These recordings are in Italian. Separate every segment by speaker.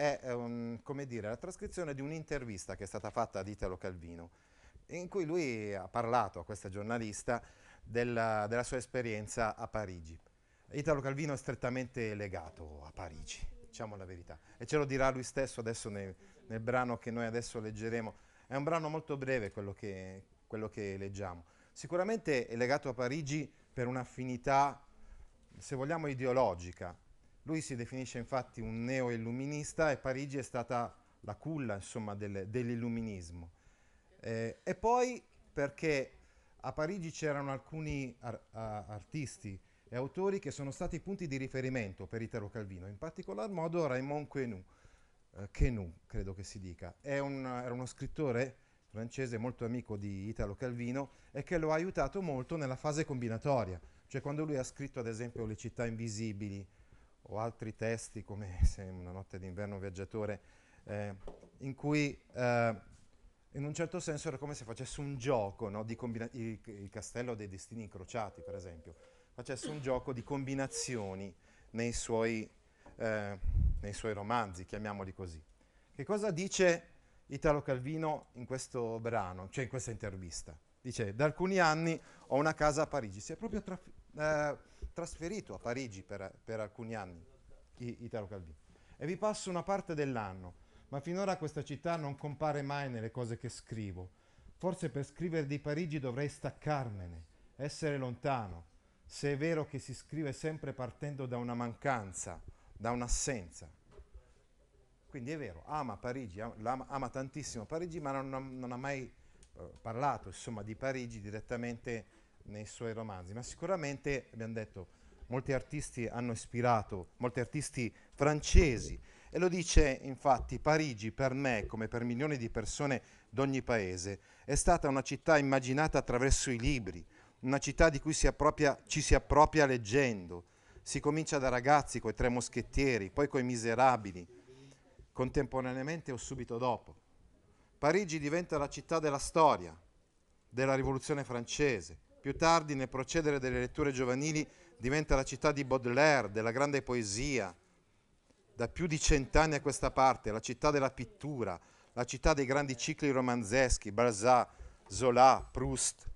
Speaker 1: è um, dire, la trascrizione di un'intervista che è stata fatta ad Italo Calvino, in cui lui ha parlato a questa giornalista della, della sua esperienza a Parigi. Italo Calvino è strettamente legato a Parigi, diciamo la verità, e ce lo dirà lui stesso adesso nel, nel brano che noi adesso leggeremo. È un brano molto breve quello che, quello che leggiamo. Sicuramente è legato a Parigi per un'affinità, se vogliamo, ideologica, lui si definisce infatti un neo-illuminista e Parigi è stata la culla insomma, del, dell'illuminismo. Eh, e poi perché a Parigi c'erano alcuni ar- artisti e autori che sono stati punti di riferimento per Italo Calvino, in particolar modo Raymond Quenou, eh, Quenou credo che si dica. Un, era uno scrittore francese molto amico di Italo Calvino e che lo ha aiutato molto nella fase combinatoria, cioè quando lui ha scritto ad esempio Le città invisibili, o altri testi come Una notte d'inverno viaggiatore, eh, in cui eh, in un certo senso era come se facesse un gioco no, di combina- il, il, castello dei destini incrociati, per esempio, facesse un gioco di combinazioni nei suoi, eh, nei suoi romanzi, chiamiamoli così. Che cosa dice Italo Calvino in questo brano, cioè in questa intervista? Dice, da alcuni anni ho una casa a Parigi, si è proprio traf- eh, trasferito a Parigi per, per alcuni anni, Italo Calvino, e vi passo una parte dell'anno, ma finora questa città non compare mai nelle cose che scrivo. Forse per scrivere di Parigi dovrei staccarmene, essere lontano, se è vero che si scrive sempre partendo da una mancanza, da un'assenza. Quindi è vero, ama Parigi, ama, ama tantissimo Parigi, ma non, non ha mai eh, parlato insomma, di Parigi direttamente nei suoi romanzi, ma sicuramente abbiamo detto molti artisti hanno ispirato, molti artisti francesi e lo dice infatti Parigi per me come per milioni di persone d'ogni paese è stata una città immaginata attraverso i libri, una città di cui si appropria, ci si appropria leggendo. Si comincia da ragazzi coi tre moschettieri, poi coi miserabili, contemporaneamente o subito dopo. Parigi diventa la città della storia, della rivoluzione francese, più tardi, nel procedere delle letture giovanili, diventa la città di Baudelaire, della grande poesia. Da più di cent'anni a questa parte, la città della pittura, la città dei grandi cicli romanzeschi, Balzac, Zola, Proust.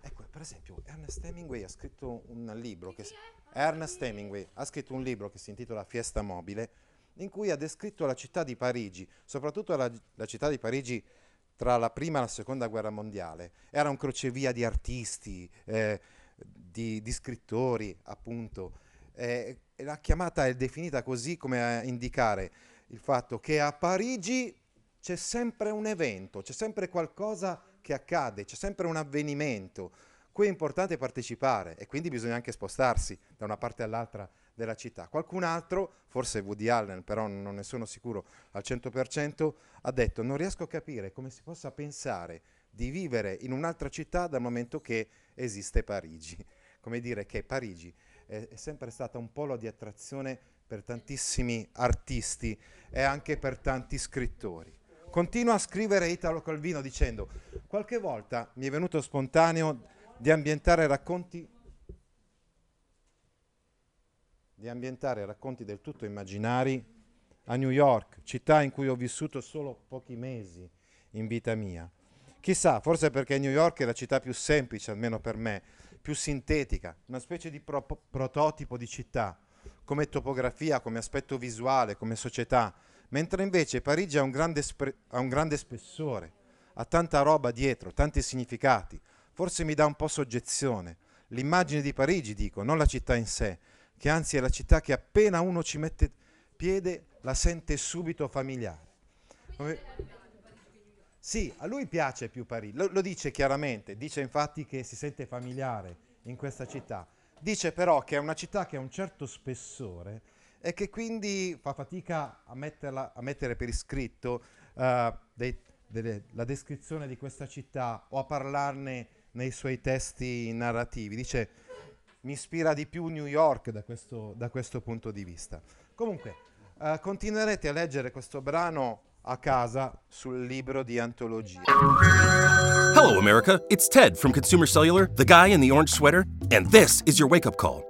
Speaker 1: Ecco, per esempio, Ernest Hemingway ha scritto un libro che, Ernest Hemingway ha scritto un libro che si intitola Fiesta Mobile, in cui ha descritto la città di Parigi, soprattutto la, la città di Parigi tra la prima e la seconda guerra mondiale. Era un crocevia di artisti, eh, di, di, scrittori, appunto. Eh, la chiamata è definita così come a indicare il fatto che a Parigi c'è sempre un evento, c'è sempre qualcosa che accade, c'è sempre un avvenimento cui è importante partecipare e quindi bisogna anche spostarsi da una parte all'altra della città. Qualcun altro, forse Woody Allen, però non ne sono sicuro al 100%, ha detto non riesco a capire come si possa pensare di vivere in un'altra città dal momento che esiste Parigi. Come dire che Parigi è, è sempre stata un polo di attrazione per tantissimi artisti e anche per tanti scrittori. Continua a scrivere Italo Calvino dicendo qualche volta mi è venuto spontaneo di ambientare racconti di ambientare racconti del tutto immaginari a New York, città in cui ho vissuto solo pochi mesi in vita mia. Chissà, forse perché New York è la città più semplice, almeno per me, più sintetica, una specie di pro- prototipo di città, come topografia, come aspetto visuale, come società, mentre invece Parigi ha un grande, spre- ha un grande spessore, ha tanta roba dietro, tanti significati, forse mi dà un po' soggezione. L'immagine di Parigi, dico, non la città in sé, che anzi è la città che appena uno ci mette piede la sente subito familiare. Come... Sì, a lui piace più Parigi, lo, lo, dice chiaramente, dice infatti che si sente familiare in questa città, dice però che è una città che ha un certo spessore e che quindi fa fatica a, metterla, a mettere per iscritto uh, dei, delle, la descrizione di questa città o a parlarne nei suoi testi narrativi. Dice mi ispira di più New York da questo, da questo punto di vista. Comunque, uh, continuerete a leggere questo brano a casa sul libro di antologia.
Speaker 2: Hello, America. It's Ted from Consumer Cellular, the guy in the orange sweater, and this is your wake up call.